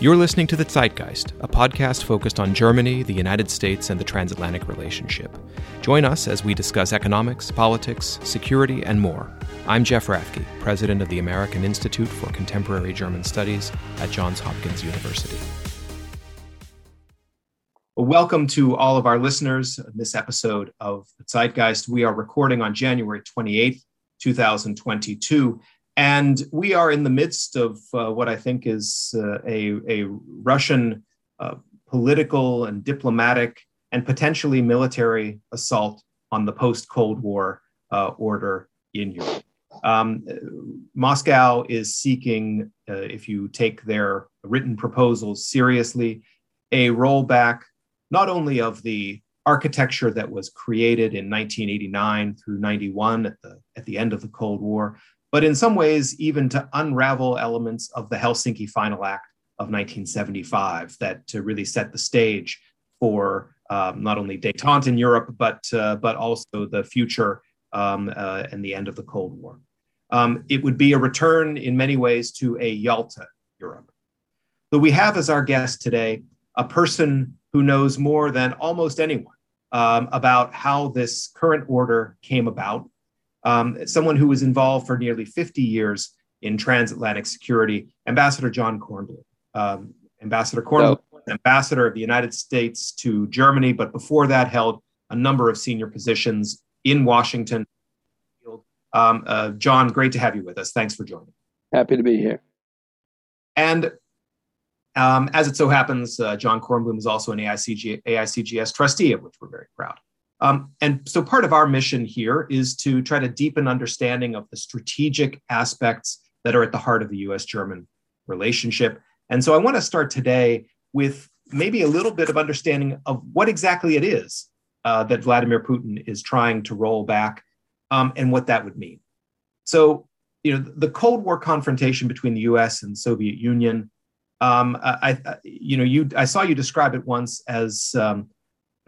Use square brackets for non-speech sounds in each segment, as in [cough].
You're listening to The Zeitgeist, a podcast focused on Germany, the United States, and the transatlantic relationship. Join us as we discuss economics, politics, security, and more. I'm Jeff Rathke, president of the American Institute for Contemporary German Studies at Johns Hopkins University. Welcome to all of our listeners in this episode of The Zeitgeist. We are recording on January 28th, 2022. And we are in the midst of uh, what I think is uh, a, a Russian uh, political and diplomatic and potentially military assault on the post Cold War uh, order in Europe. Um, Moscow is seeking, uh, if you take their written proposals seriously, a rollback not only of the architecture that was created in 1989 through 91 at the, at the end of the Cold War, but in some ways, even to unravel elements of the Helsinki Final Act of 1975 that to really set the stage for um, not only détente in Europe, but, uh, but also the future um, uh, and the end of the Cold War. Um, it would be a return in many ways to a Yalta Europe. But we have as our guest today a person who knows more than almost anyone um, about how this current order came about um, someone who was involved for nearly 50 years in transatlantic security, Ambassador John Kornblum. Um, Ambassador Kornblum, ambassador of the United States to Germany, but before that held a number of senior positions in Washington. Um, uh, John, great to have you with us. Thanks for joining. Happy to be here. And um, as it so happens, uh, John Kornblum is also an AICG, AICGS trustee, of which we're very proud. Um, and so part of our mission here is to try to deepen understanding of the strategic aspects that are at the heart of the US German relationship. And so I want to start today with maybe a little bit of understanding of what exactly it is uh, that Vladimir Putin is trying to roll back um, and what that would mean. So, you know, the Cold War confrontation between the US and the Soviet Union. Um, I, I, you know, you, I saw you describe it once as um,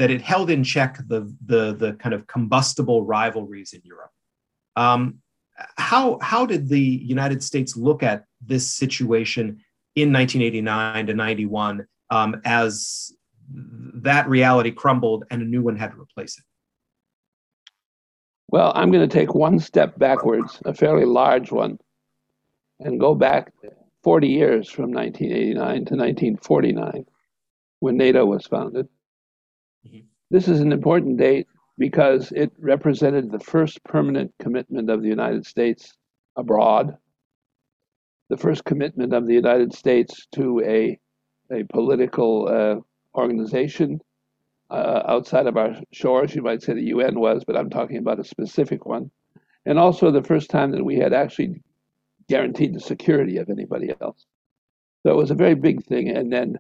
that it held in check the, the, the kind of combustible rivalries in Europe. Um, how, how did the United States look at this situation in 1989 to 91 um, as that reality crumbled and a new one had to replace it? Well, I'm going to take one step backwards, a fairly large one, and go back 40 years from 1989 to 1949 when NATO was founded. This is an important date because it represented the first permanent commitment of the United States abroad, the first commitment of the United States to a, a political uh, organization uh, outside of our shores. You might say the UN was, but I'm talking about a specific one. And also the first time that we had actually guaranteed the security of anybody else. So it was a very big thing. And then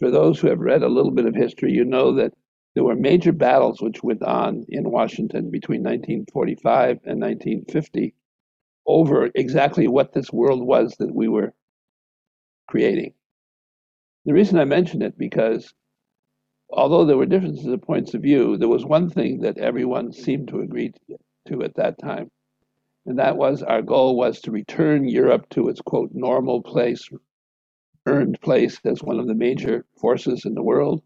for those who have read a little bit of history, you know that there were major battles which went on in Washington between 1945 and 1950 over exactly what this world was that we were creating. The reason I mention it because although there were differences of points of view, there was one thing that everyone seemed to agree to at that time. And that was our goal was to return Europe to its quote normal place, earned place as one of the major forces in the world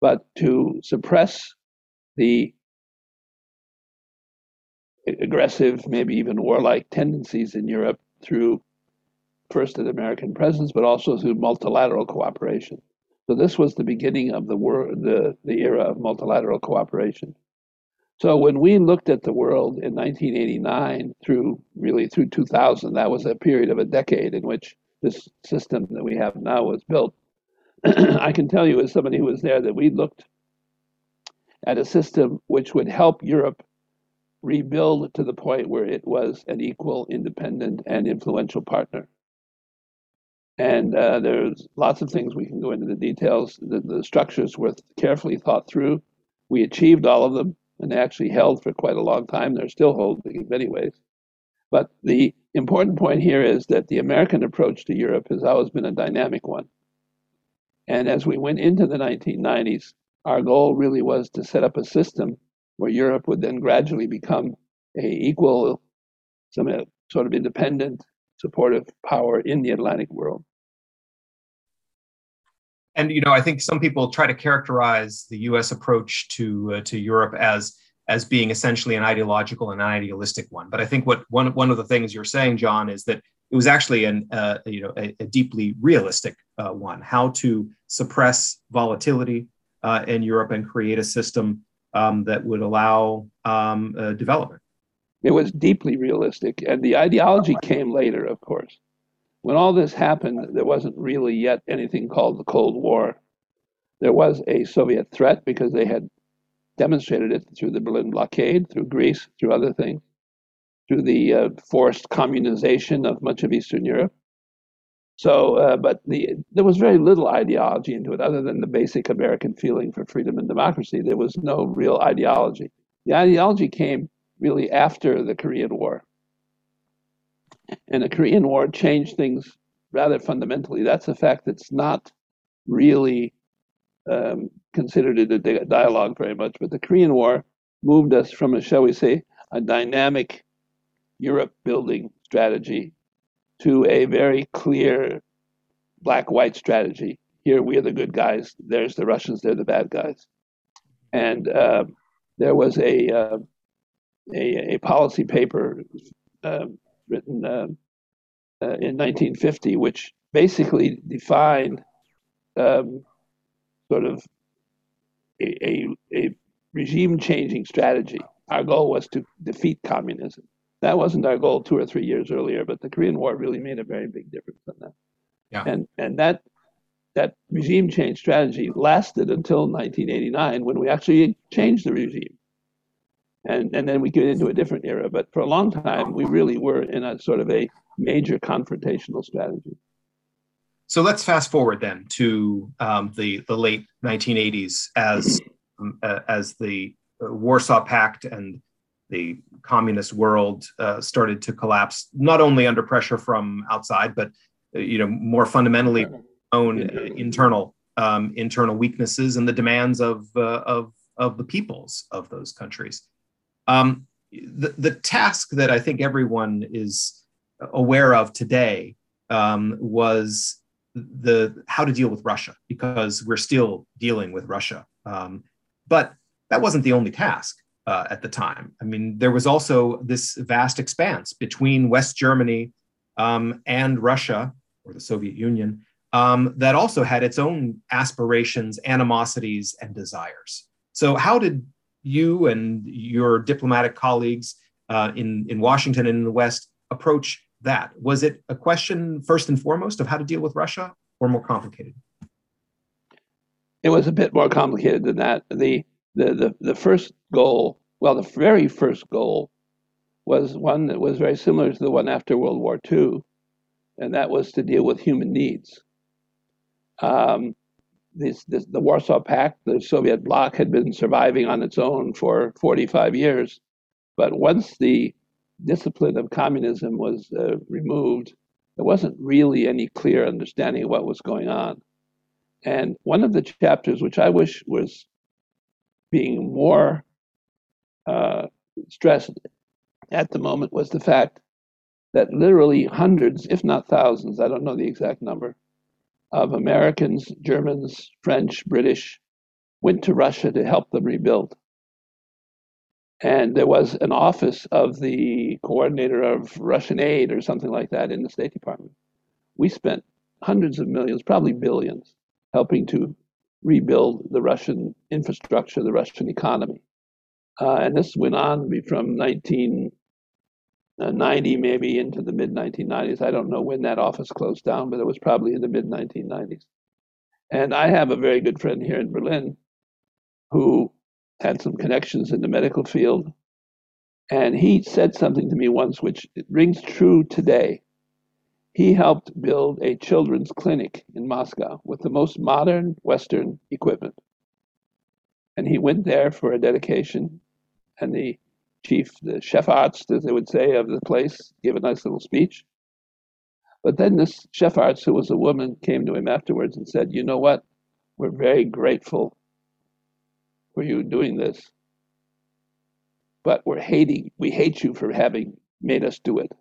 but to suppress the aggressive, maybe even warlike tendencies in Europe through first an American presence, but also through multilateral cooperation. So this was the beginning of the war, the, the era of multilateral cooperation. So when we looked at the world in 1989 through really through 2000, that was a period of a decade in which this system that we have now was built. [clears throat] I can tell you, as somebody who was there, that we looked at a system which would help Europe rebuild to the point where it was an equal, independent, and influential partner. And uh, there's lots of things we can go into the details. The, the structures were carefully thought through. We achieved all of them, and they actually held for quite a long time. They're still holding in many ways. But the important point here is that the American approach to Europe has always been a dynamic one. And as we went into the 1990s, our goal really was to set up a system where Europe would then gradually become a equal, some uh, sort of independent, supportive power in the Atlantic world. And you know, I think some people try to characterize the U.S. approach to uh, to Europe as as being essentially an ideological and an idealistic one. But I think what one one of the things you're saying, John, is that it was actually an uh, you know a, a deeply realistic uh, one. How to suppress volatility uh, in Europe and create a system um, that would allow um, uh, development. It was deeply realistic, and the ideology came later, of course. When all this happened, there wasn't really yet anything called the Cold War. There was a Soviet threat because they had demonstrated it through the Berlin blockade, through Greece, through other things, through the uh, forced communization of much of Eastern Europe. So, uh, but the, there was very little ideology into it other than the basic American feeling for freedom and democracy. There was no real ideology. The ideology came really after the Korean War. And the Korean War changed things rather fundamentally. That's a fact that's not really um, considered in the dialogue very much. But the Korean War moved us from a, shall we say, a dynamic Europe building strategy to a very clear black white strategy. Here we are the good guys, there's the Russians, they're the bad guys. And uh, there was a, uh, a, a, policy paper written uh, uh, in 1950, which basically defined um, sort of a, a, a regime changing strategy. Our goal was to defeat communism. That wasn't our goal two or three years earlier, but the Korean War really made a very big difference on that. Yeah. And and that that regime change strategy lasted until 1989 when we actually changed the regime. And and then we get into a different era. But for a long time, we really were in a sort of a major confrontational strategy. So let's fast forward then to um, the the late 1980s as um, uh, as the Warsaw Pact and the communist world uh, started to collapse, not only under pressure from outside, but uh, you know more fundamentally own internal um, internal weaknesses and the demands of uh, of of the peoples of those countries. Um, the the task that I think everyone is aware of today um, was the how to deal with Russia because we're still dealing with Russia. Um, but that wasn't the only task uh, at the time. I mean, there was also this vast expanse between West Germany um, and Russia or the Soviet Union um, that also had its own aspirations, animosities, and desires. So, how did you and your diplomatic colleagues uh, in, in Washington and in the West approach that? Was it a question, first and foremost, of how to deal with Russia or more complicated? It was a bit more complicated than that. The the, the, the first goal, well, the very first goal was one that was very similar to the one after World War II, and that was to deal with human needs. Um, this, this, the Warsaw Pact, the Soviet bloc, had been surviving on its own for 45 years. But once the discipline of communism was uh, removed, there wasn't really any clear understanding of what was going on. And one of the chapters, which I wish was being more uh, stressed at the moment was the fact that literally hundreds, if not thousands, I don't know the exact number, of Americans, Germans, French, British went to Russia to help them rebuild. And there was an office of the coordinator of Russian aid or something like that in the State Department. We spent hundreds of millions, probably billions, helping to rebuild the Russian infrastructure, the Russian economy. Uh, and this went on from 1990 maybe into the mid 1990s. I don't know when that office closed down, but it was probably in the mid 1990s. And I have a very good friend here in Berlin who had some connections in the medical field. And he said something to me once, which rings true today. He helped build a children's clinic in Moscow with the most modern Western equipment. And he went there for a dedication, and the chief, the Chefarzt, as they would say, of the place, gave a nice little speech. But then this Chefarzt, who was a woman, came to him afterwards and said, You know what? We're very grateful for you doing this, but we're hating, we hate you for having made us do it.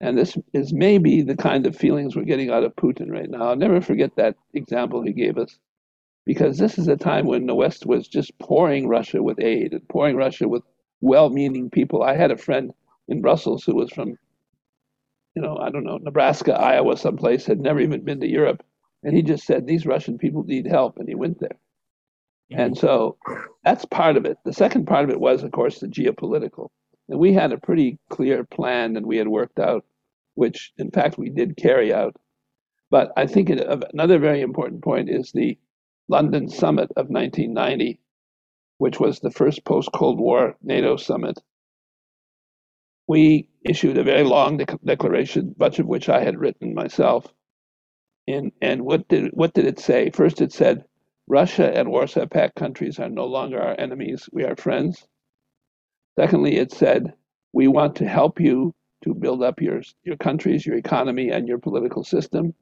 And this is maybe the kind of feelings we're getting out of Putin right now. I'll never forget that example he gave us, because this is a time when the West was just pouring Russia with aid and pouring Russia with well meaning people. I had a friend in Brussels who was from, you know, I don't know, Nebraska, Iowa, someplace, had never even been to Europe. And he just said, These Russian people need help. And he went there. And so that's part of it. The second part of it was, of course, the geopolitical. And we had a pretty clear plan that we had worked out, which in fact we did carry out. But I think it, another very important point is the London summit of 1990, which was the first post Cold War NATO summit. We issued a very long de- declaration, much of which I had written myself. And, and what did what did it say? First, it said Russia and Warsaw Pact countries are no longer our enemies, we are friends. Secondly, it said, we want to help you to build up your, your countries, your economy, and your political system.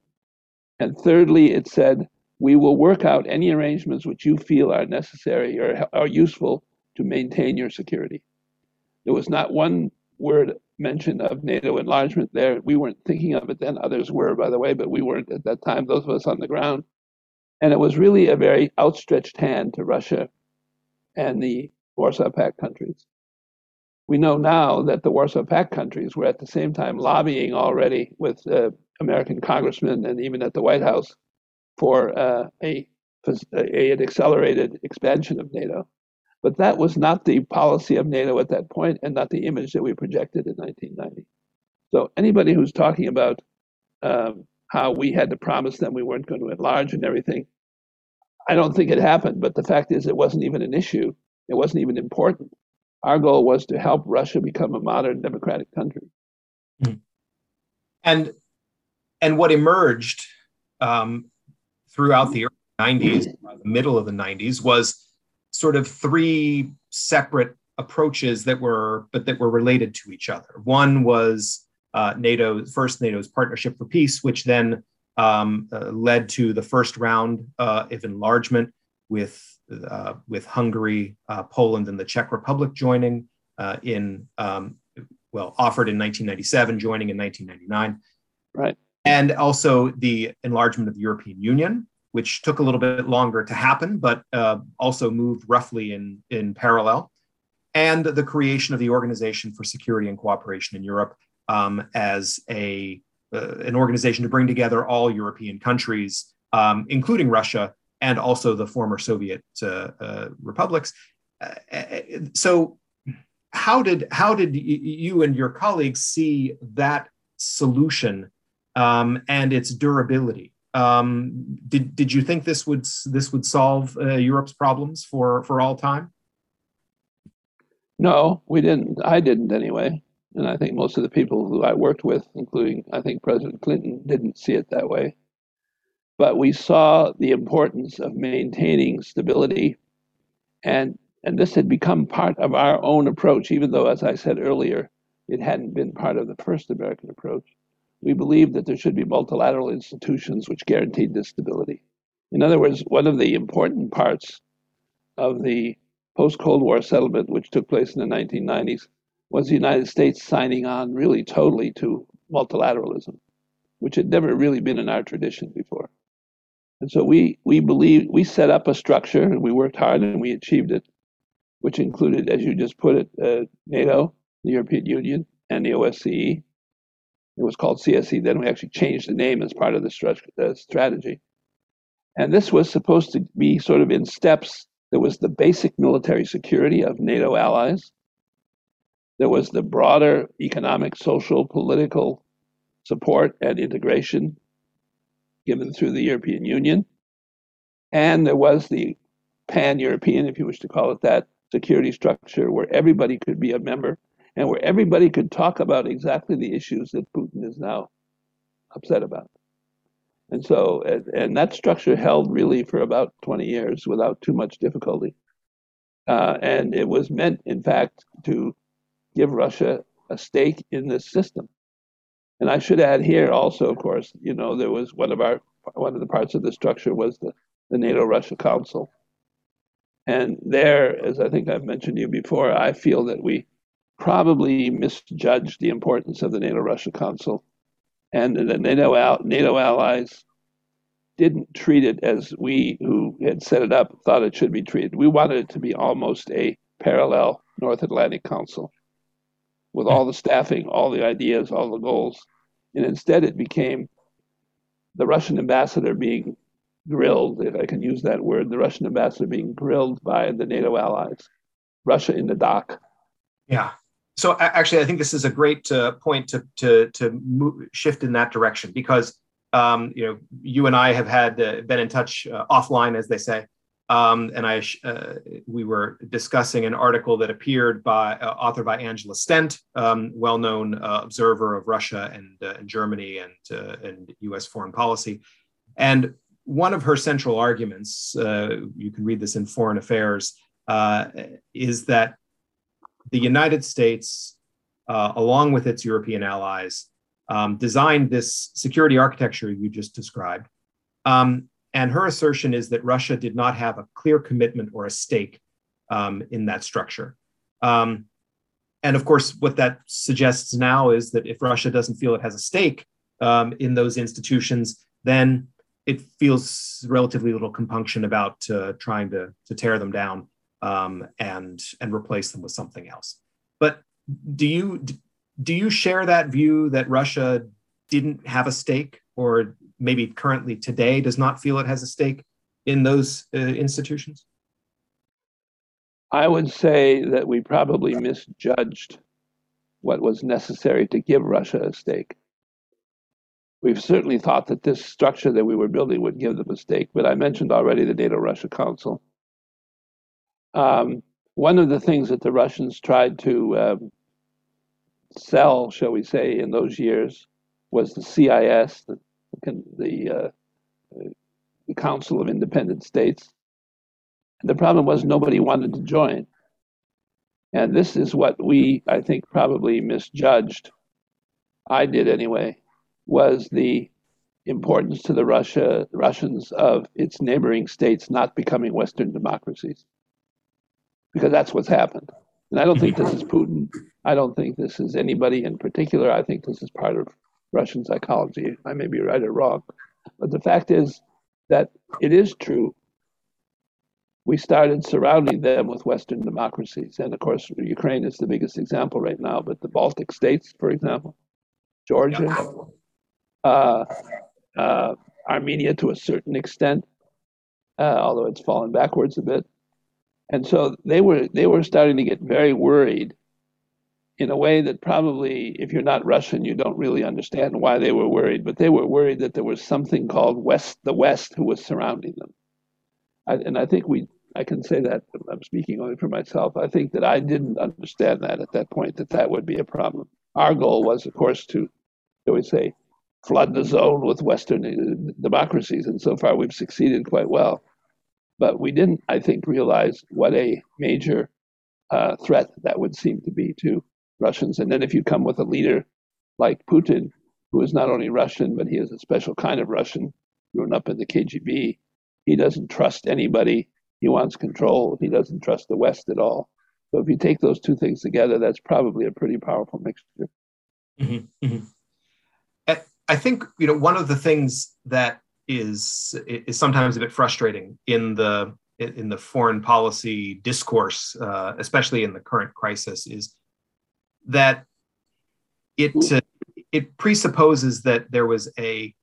And thirdly, it said, we will work out any arrangements which you feel are necessary or are useful to maintain your security. There was not one word mention of NATO enlargement there. We weren't thinking of it then. Others were, by the way, but we weren't at that time, those of us on the ground. And it was really a very outstretched hand to Russia and the Warsaw Pact countries. We know now that the Warsaw Pact countries were at the same time lobbying already with uh, American congressmen and even at the White House for uh, a, a, an accelerated expansion of NATO. But that was not the policy of NATO at that point and not the image that we projected in 1990. So anybody who's talking about um, how we had to promise them we weren't going to enlarge and everything. I don't think it happened, but the fact is, it wasn't even an issue. It wasn't even important. Our goal was to help Russia become a modern democratic country. Hmm. And and what emerged um, throughout the early 90s, uh, the middle of the 90s, was sort of three separate approaches that were but that were related to each other. One was uh, NATO, first NATO's Partnership for Peace, which then um, uh, led to the first round uh, of enlargement with, uh, with Hungary, uh, Poland, and the Czech Republic joining uh, in, um, well, offered in 1997, joining in 1999. Right. And also the enlargement of the European Union, which took a little bit longer to happen, but also moved roughly in, in parallel. And the creation of the Organization for Security and Cooperation in Europe, um, as a uh, an organization to bring together all European countries, um, including Russia and also the former Soviet uh, uh, republics. Uh, so, how did how did you and your colleagues see that solution um, and its durability? Um, did did you think this would this would solve uh, Europe's problems for for all time? No, we didn't. I didn't anyway. And I think most of the people who I worked with, including I think President Clinton, didn't see it that way. But we saw the importance of maintaining stability. And, and this had become part of our own approach, even though, as I said earlier, it hadn't been part of the first American approach. We believed that there should be multilateral institutions which guaranteed this stability. In other words, one of the important parts of the post Cold War settlement, which took place in the 1990s, was the United States signing on really totally to multilateralism, which had never really been in our tradition before. And so we we believe we set up a structure and we worked hard and we achieved it, which included, as you just put it, uh, NATO, the European Union, and the OSCE. It was called CSE. Then we actually changed the name as part of the uh, strategy. And this was supposed to be sort of in steps. There was the basic military security of NATO allies. There was the broader economic, social, political support and integration given through the European Union. And there was the pan European, if you wish to call it that, security structure where everybody could be a member and where everybody could talk about exactly the issues that Putin is now upset about. And so, and, that structure held really for about 20 years without too much difficulty. Uh, and it was meant, in fact, to give Russia a stake in this system. And I should add here also, of course, you know, there was one of our one of the parts of the structure was the, the NATO Russia Council. And there, as I think I've mentioned to you before, I feel that we probably misjudged the importance of the NATO Russia Council. And the NATO, NATO allies didn't treat it as we who had set it up thought it should be treated. We wanted it to be almost a parallel North Atlantic Council with all the staffing, all the ideas, all the goals. And instead, it became the Russian ambassador being grilled, if I can use that word, the Russian ambassador being grilled by the NATO allies, Russia in the dock. Yeah. So actually, I think this is a great uh, point to to to move, shift in that direction because um, you know you and I have had uh, been in touch uh, offline, as they say, um, and I uh, we were discussing an article that appeared by uh, authored by Angela Stent, um, well-known uh, observer of Russia and, and Germany and and U.S. foreign policy, and one of her central arguments, you can read this in Foreign Affairs, is that the United States, uh, along with its European allies, um, designed this security architecture you just described. And her assertion is that Russia did not have a clear commitment or a stake um, in that structure. Um, and of course, what that suggests now is that if Russia doesn't feel it has a stake um, in those institutions, then it feels relatively little compunction about uh, trying to, to tear them down um, and and replace them with something else. But do you do you share that view that Russia didn't have a stake, or maybe currently today does not feel it has a stake in those uh, institutions? I would say that we probably misjudged what was necessary to give Russia a stake. We've certainly thought that this structure that we were building would give them a stake, but I mentioned already the NATO Russia Council. Um, one of the things that the Russians tried to um, sell, shall we say, in those years was the CIS, the, the, uh, the Council of Independent States. And the problem was nobody wanted to join. And this is what we, I think, probably misjudged. I did anyway, was the importance to the Russia Russians of its neighboring states not becoming Western democracies because that's what's happened. And I don't think this is Putin. I don't think this is anybody in particular. I think this is part of Russian psychology. I may be right or wrong. But the fact is that it is true. We started surrounding them with Western democracies. And of course, Ukraine is the biggest example right now, but the Baltic states, for example, Georgia, uh, uh, Armenia to a certain extent, uh, although it's fallen backwards a bit, and so they were they were starting to get very worried in a way that probably if you're not Russian you don't really understand why they were worried but they were worried that there was something called west the west who was surrounding them. I, and I think we I can say that I'm speaking only for myself. I think that I didn't understand that at that point that that would be a problem. Our goal was of course to shall we say flood the zone with western uh, democracies and so far we've succeeded quite well. But we didn't, I think, realize what a major uh, threat that would seem to be to Russians. And then if you come with a leader like Putin, who is not only Russian, but he is a special kind of Russian, grown up in the KGB, he doesn't trust anybody. He wants control. He doesn't trust the West at all. So if you take those two things together, that's probably a pretty powerful mixture. Mm-hmm, mm-hmm. I think you know one of the things that is is sometimes a bit frustrating in the in the foreign policy discourse, uh, especially in the current crisis, is that it uh, it presupposes that there was a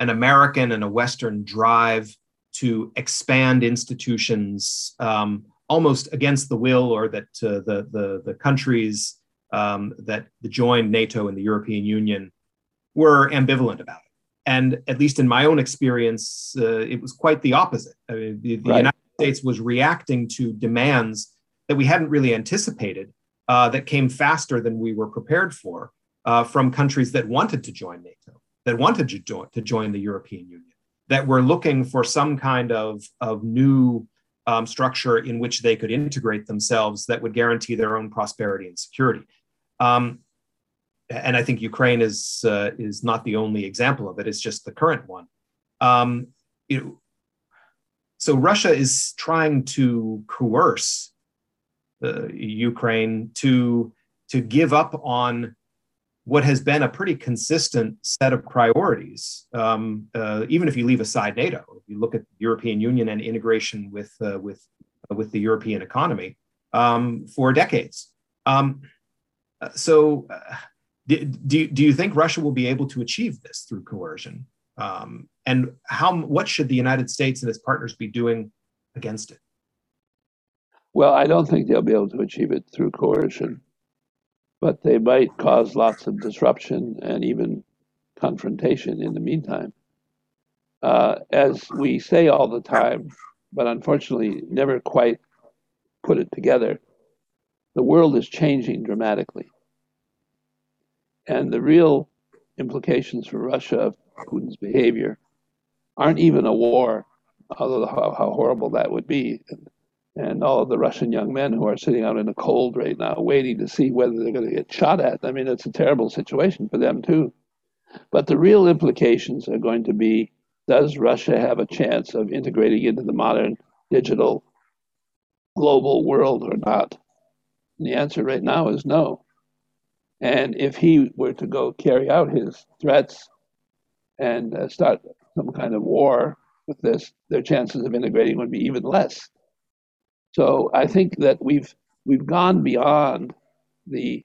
an American and a Western drive to expand institutions um, almost against the will, or that uh, the the the countries um, that joined NATO and the European Union were ambivalent about it and at least in my own experience, uh, it was quite the opposite. I mean, the, the right. United States was reacting to demands that we hadn't really anticipated, uh, that came faster than we were prepared for uh, from countries that wanted to join NATO, that wanted to join, to join the European Union, that were looking for some kind of, of new um, structure in which they could integrate themselves that would guarantee their own prosperity and security. Um, and I think Ukraine is uh, is not the only example of it. It's just the current one. Um, know, so Russia is trying to coerce uh, Ukraine to to give up on what has been a pretty consistent set of priorities, um, uh, even if you leave aside NATO. If you look at the European Union and integration with uh, with uh, with the European economy um, for decades. Um, uh, so, uh, do, do you think Russia will be able to achieve this through coercion? Um, and how what should the United States and its partners be doing against it? Well, I don't think they'll be able to achieve it through coercion but they might cause lots of disruption and even confrontation in the meantime. Uh, as we say all the time, but unfortunately never quite put it together, the world is changing dramatically. And the real implications for Russia of Putin's behavior aren't even a war, although how, how horrible that would be all of the Russian young men who are sitting out in the cold right now, waiting to see whether they're going to get shot at. I mean, it's a terrible situation for them too. But the real implications are going to be: Does Russia have a chance of integrating into the modern digital global world or not? And the answer right now is no. And if he were to go carry out his threats and uh, start some kind of war with this, their chances of integrating would be even less. So I think that we've we've gone beyond the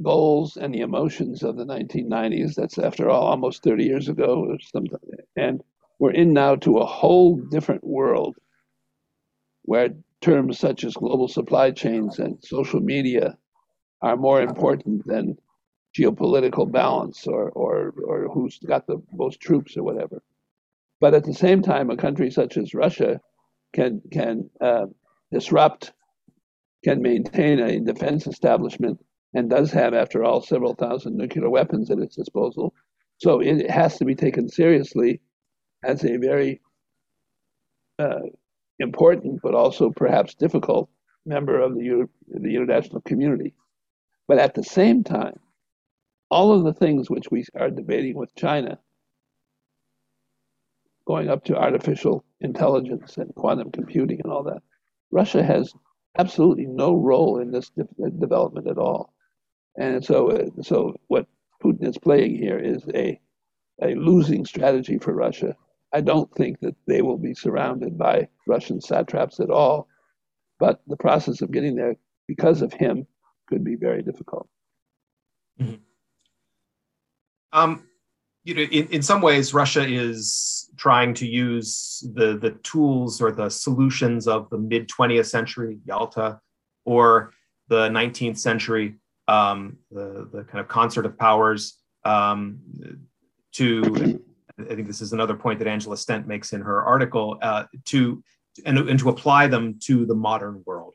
goals and the emotions of the 1990s. That's after all almost 30 years ago. And we're in now to a whole different world where terms such as global supply chains and social media are more important than geopolitical balance or, or, or who's got the most troops or whatever. But at the same time, a country such as Russia can can uh, disrupt, can maintain a defense establishment, and does have, after all, several thousand nuclear weapons at its disposal. So it has to be taken seriously as a very uh, important, but also perhaps difficult member of the, the international community. But at the same time, all of the things which we are debating with China, going up to artificial intelligence and quantum computing and all that, Russia has absolutely no role in this de- development at all. And so, so what Putin is playing here is a, a losing strategy for Russia. I don't think that they will be surrounded by Russian satraps at all, but the process of getting there because of him could be very difficult. Mm-hmm. Um, you know, in, in some ways, Russia is trying to use the, the tools or the solutions of the mid 20th century, Yalta, or the 19th century, um, the, the kind of concert of powers, um, to, I think this is another point that Angela Stent makes in her article, uh, to, and, and to apply them to the modern world.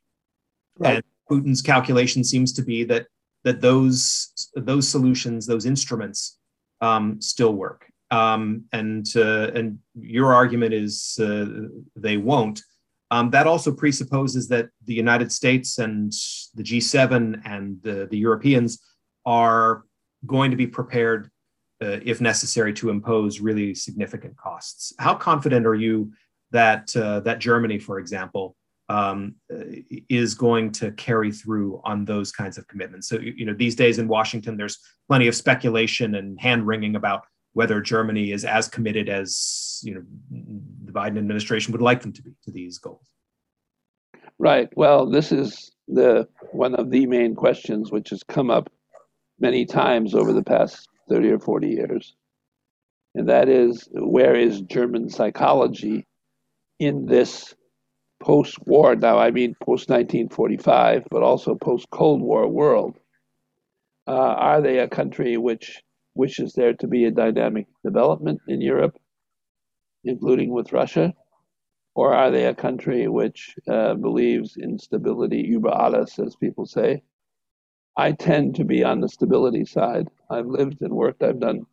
Right. And Putin's calculation seems to be that that those those solutions, those instruments, um, still work. Um, and uh, and your argument is uh, they won't. Um, that also presupposes that the United States and the G7 and the, the Europeans are going to be prepared, uh, if necessary, to impose really significant costs. How confident are you that uh, that Germany, for example, um, is going to carry through on those kinds of commitments. So, you know, these days in Washington, there's plenty of speculation and hand wringing about whether Germany is as committed as you know the Biden administration would like them to be to these goals. Right. Well, this is the one of the main questions which has come up many times over the past 30 or 40 years. And that is where is German psychology in this post war, now I mean post 1945, but also post Cold War world, uh, are they a country which wishes there to be a dynamic development in Europe, including with Russia? Or are they a country which uh, believes in stability über alles, as people say? I tend to be on the stability side. I've lived and worked, I've done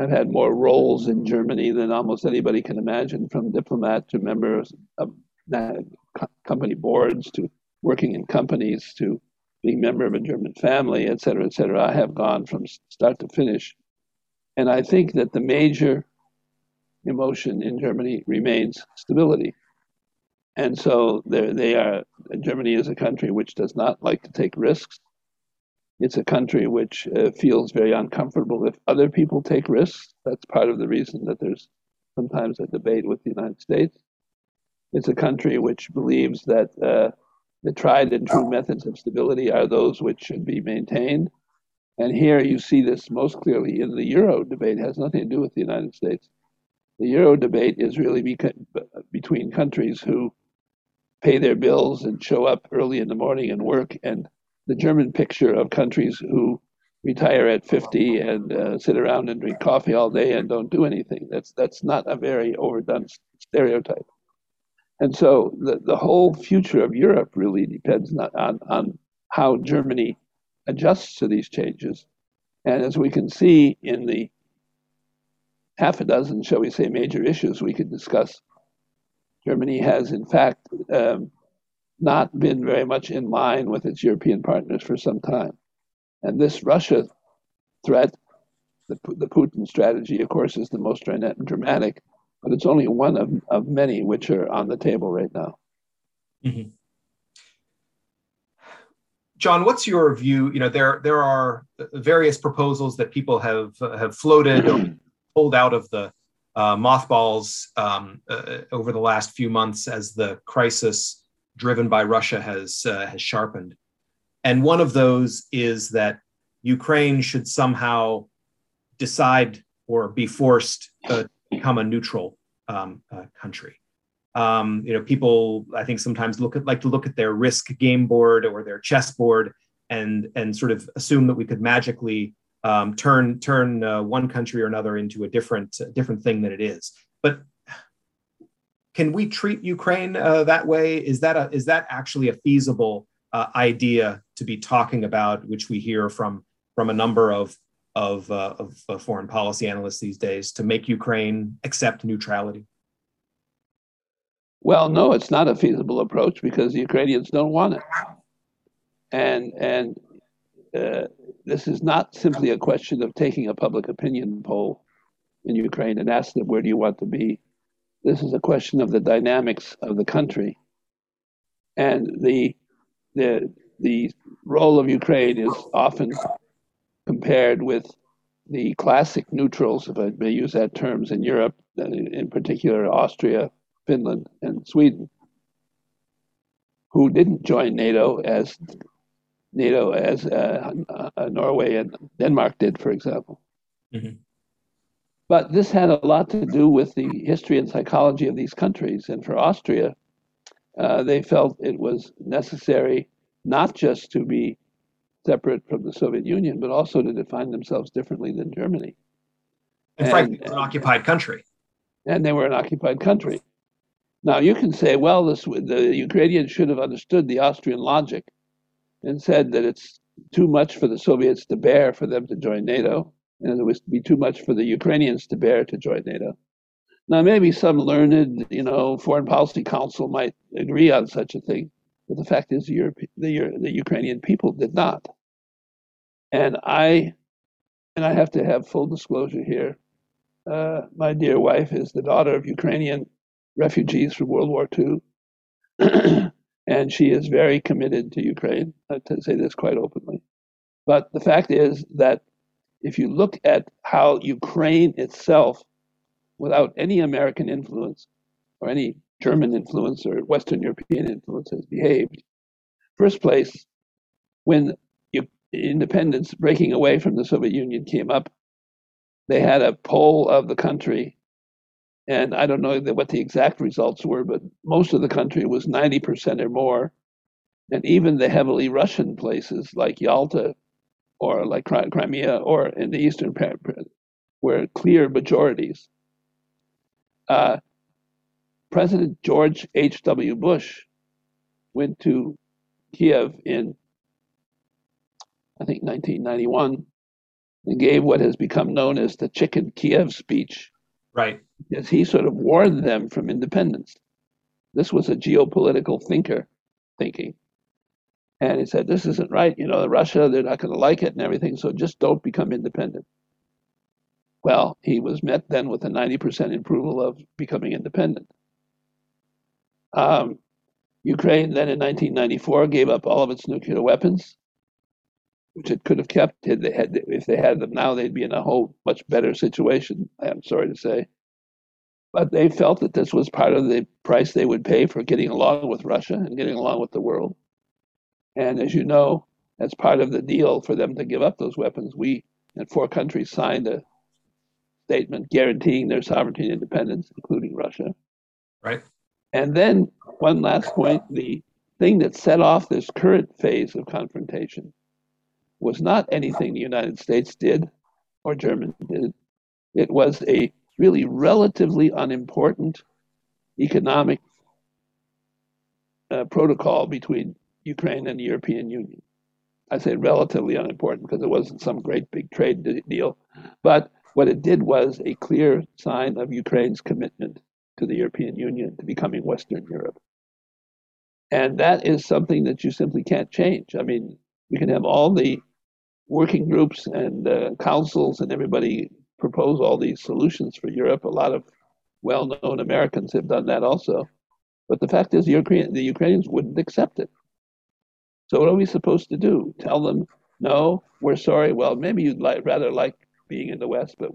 I've had more roles in Germany than almost anybody can imagine, from diplomat to member of company boards to working in companies to being a member of a German family, et cetera, et cetera. I have gone from start to finish. And I think that the major emotion in Germany remains stability. And so they are, Germany is a country which does not like to take risks. It's a country which uh, feels very uncomfortable if other people take risks. That's part of the reason that there's sometimes a debate with the United States. It's a country which believes that uh, the tried and true methods of stability are those which should be maintained. And here you see this most clearly in the Euro debate. It has nothing to do with the United States. The Euro debate is really between countries who pay their bills and show up early in the morning and work, and the German picture of countries who retire at 50 and uh, sit around and drink coffee all day and don't do anything. That's that's not a very overdone stereotype. And so the, the whole future of Europe really depends on, on how Germany adjusts to these changes. And as we can see in the half a dozen, shall we say, major issues we could discuss, Germany has in fact um, not been very much in line with its European partners for some time. And this Russia threat, the, the Putin strategy, of course, is the most dramatic but it's only one of, of many which are on the table right now. Mm-hmm. John, what's your view? You know, there there are various proposals that people have have floated or [clears throat] pulled out of the uh, mothballs um, uh, over the last few months as the crisis driven by Russia has uh, has sharpened. And one of those is that Ukraine should somehow decide or be forced uh, become a neutral um, uh, country. Um, you know, people I think sometimes look at like to look at their risk game board or their chess board and and sort of assume that we could magically um, turn turn uh, one country or another into a different uh, different thing than it is. But can we treat Ukraine uh, that way? Is that a is that actually a feasible uh, idea to be talking about, which we hear from from a number of of, uh, of uh, foreign policy analysts these days to make Ukraine accept neutrality? Well, no, it's not a feasible approach because the Ukrainians don't want it, and and uh, this is not simply a question of taking a public opinion poll in Ukraine and asking them where do you want to be. This is a question of the dynamics of the country, and the the the role of Ukraine is often compared with the classic neutrals, if I may use that terms, in Europe, in particular Austria, Finland, and Sweden, who didn't join NATO as NATO as uh, uh, Norway and Denmark did, for example. Mm-hmm. But this had a lot to do with the history and psychology of these countries. And for Austria, uh, they felt it was necessary not just to be separate from the Soviet Union, but also to define themselves differently than Germany. And, and frankly, an occupied country. And they were an occupied country. Now you can say, well, this, the Ukrainians should have understood the Austrian logic and said that it's too much for the Soviets to bear for them to join NATO, and it would be too much for the Ukrainians to bear to join NATO. Now, maybe some learned, you know, foreign policy council might agree on such a thing, but the fact is, the, Europe, the, the Ukrainian people did not. And I, and I have to have full disclosure here. Uh, my dear wife is the daughter of Ukrainian refugees from World War II, [clears throat] and she is very committed to Ukraine. To say this quite openly, but the fact is that if you look at how Ukraine itself, without any American influence or any German influence or Western European influence has behaved. First place, when independence breaking away from the Soviet Union came up, they had a poll of the country, and I don't know what the exact results were, but most of the country was 90% or more. And even the heavily Russian places like Yalta or like Crimea or in the eastern were clear majorities. Uh, President George H.W. Bush went to Kiev in, I think, 1991 and gave what has become known as the Chicken Kiev speech. Right. As he sort of warned them from independence. This was a geopolitical thinker thinking. And he said, This isn't right. You know, Russia, they're not going to like it and everything, so just don't become independent. Well, he was met then with a 90% approval of becoming independent. Um, Ukraine then in 1994 gave up all of its nuclear weapons. which it could have kept had they had if they had them now, they'd be in a whole much better situation. I'm sorry to say, but they felt that this was part of the price they would pay for getting along with Russia and getting along with the world. And as you know, as part of the deal for them to give up those weapons, we and four countries signed a statement guaranteeing their sovereignty and independence, including Russia. Right. And then one last point: the thing that set off this current phase of confrontation was not anything the United States did or Germany did. It was a really relatively unimportant economic uh, protocol between Ukraine and the European Union. I say relatively unimportant because it wasn't some great big trade deal, but what it did was a clear sign of Ukraine's commitment to the European Union, to becoming Western Europe. And that is something that you simply can't change. I mean, you can have all the working groups and uh, councils and everybody propose all these solutions for Europe. A lot of well known Americans have done that also. But the fact is, the, Ukraine, the Ukrainians wouldn't accept it. So, what are we supposed to do? Tell them, no, we're sorry. Well, maybe you'd like, rather like being in the West, but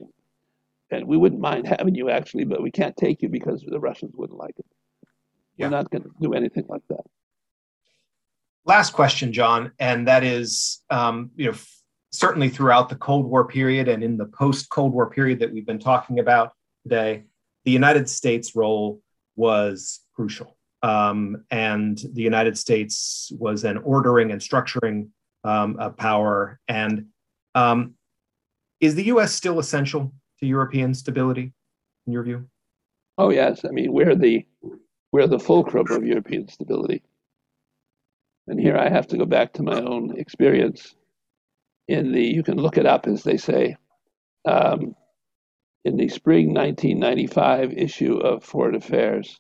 and we wouldn't mind having you actually, but we can't take you because the Russians wouldn't like it. Yeah. We're not going to do anything like that. Last question, John, and that is, um, you know, certainly throughout the Cold War period and in the post Cold War period that we've been talking about today, the United States' role was crucial. Um, and the United States was an ordering and structuring um, power. And um, is the US still essential to European stability, in your view? Oh, yes. I mean, we're the, we're the fulcrum of European stability. And here I have to go back to my own experience in the, you can look it up as they say, um, in the spring 1995 issue of Foreign Affairs,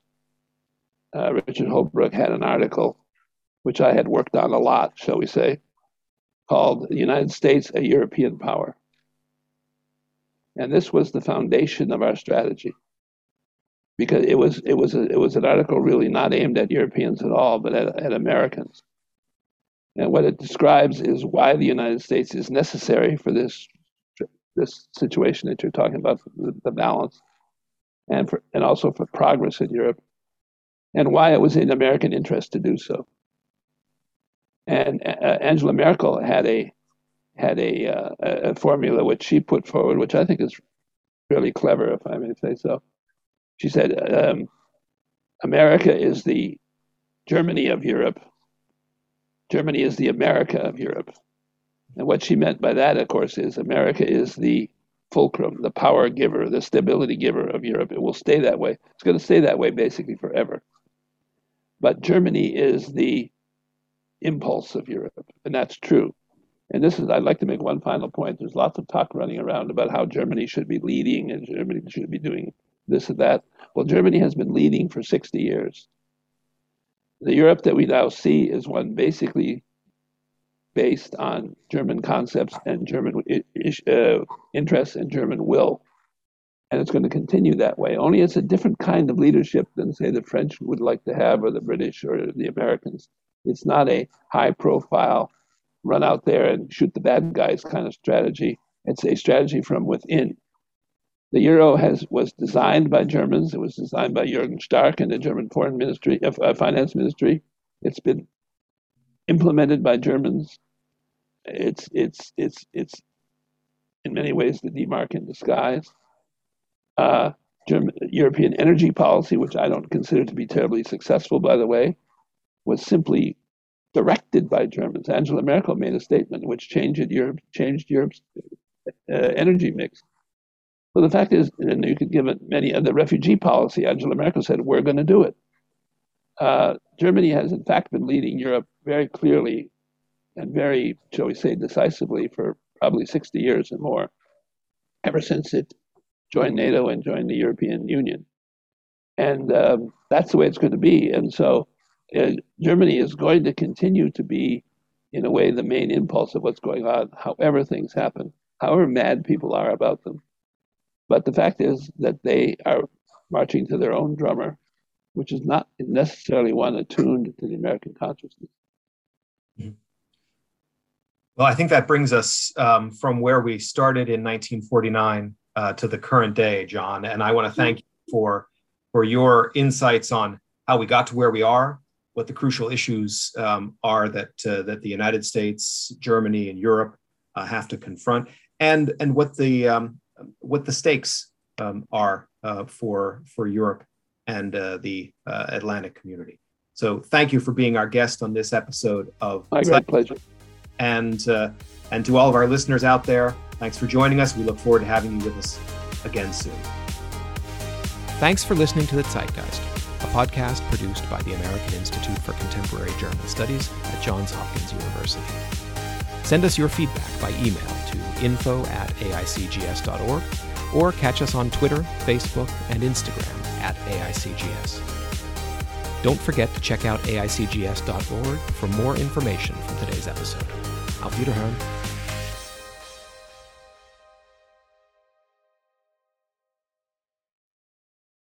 uh, Richard Holbrooke had an article, which I had worked on a lot, shall we say, called The United States, a European Power. And this was the foundation of our strategy. Because it was it was a, it was an article really not aimed at Europeans at all, but at, at Americans. And what it describes is why the United States is necessary for this this situation that you're talking about, the, the balance, and for and also for progress in Europe, and why it was in American interest to do so. And uh, Angela Merkel had a had a, uh, a formula which she put forward, which I think is really clever, if I may say so. She said, um, "America is the Germany of Europe, Germany is the America of Europe. And what she meant by that, of course, is America is the fulcrum, the power giver, the stability giver of Europe. It will stay that way. It's going to stay that way basically forever. But Germany is the impulse of Europe, and that's true. And this is, I'd like to make one final point. There's lots of talk running around about how Germany should be leading and Germany should be doing this and that. Well, Germany has been leading for 60 years. The Europe that we now see is one basically based on German concepts and German uh, interests and German will. And it's going to continue that way. Only it's a different kind of leadership than, say, the French would like to have, or the British, or the Americans. It's not a high profile, run out there and shoot the bad guys kind of strategy. It's a strategy from within. The euro has was designed by Germans. It was designed by Jürgen Stark and the German Foreign Ministry, uh, Finance Ministry. It's been implemented by Germans. It's it's it's it's in many ways the D-mark in disguise. Uh, German, European energy policy, which I don't consider to be terribly successful, by the way, was simply directed by Germans. Angela Merkel made a statement which changed Europe, changed Europe's uh, energy mix. Well, the fact is, and you could give it many other refugee policy. Angela Merkel said, "We're going to do it." Uh, Germany has, in fact, been leading Europe very clearly and very, shall we say, decisively for probably 60 years and more, ever since it joined NATO and joined the European Union. And um, that's the way it's going to be. And so Germany is going to continue to be, in a way, the main impulse of what's going on, however things happen, however mad people are about them. But the fact is that they are marching to their own drummer, which is not necessarily one attuned to the American consciousness. Well, I think that brings us um, from where we started in 1949 uh, to the current day, John. And I want to thank you for for your insights on how we got to where we are, what the crucial issues um, are that uh, that the United States, Germany, and Europe uh, have to confront, and and what the um, what the stakes um, are uh, for for Europe and uh, the uh, Atlantic community. So, thank you for being our guest on this episode of. My great pleasure and uh, and to all of our listeners out there, thanks for joining us. We look forward to having you with us again soon. Thanks for listening to the Zeitgeist, a podcast produced by the American Institute for Contemporary German Studies at Johns Hopkins University. Send us your feedback by email to info at aicgs.org or catch us on Twitter, Facebook, and Instagram at AICGS. Don't forget to check out aicgs.org for more information from today's episode. Auf Wiederhören.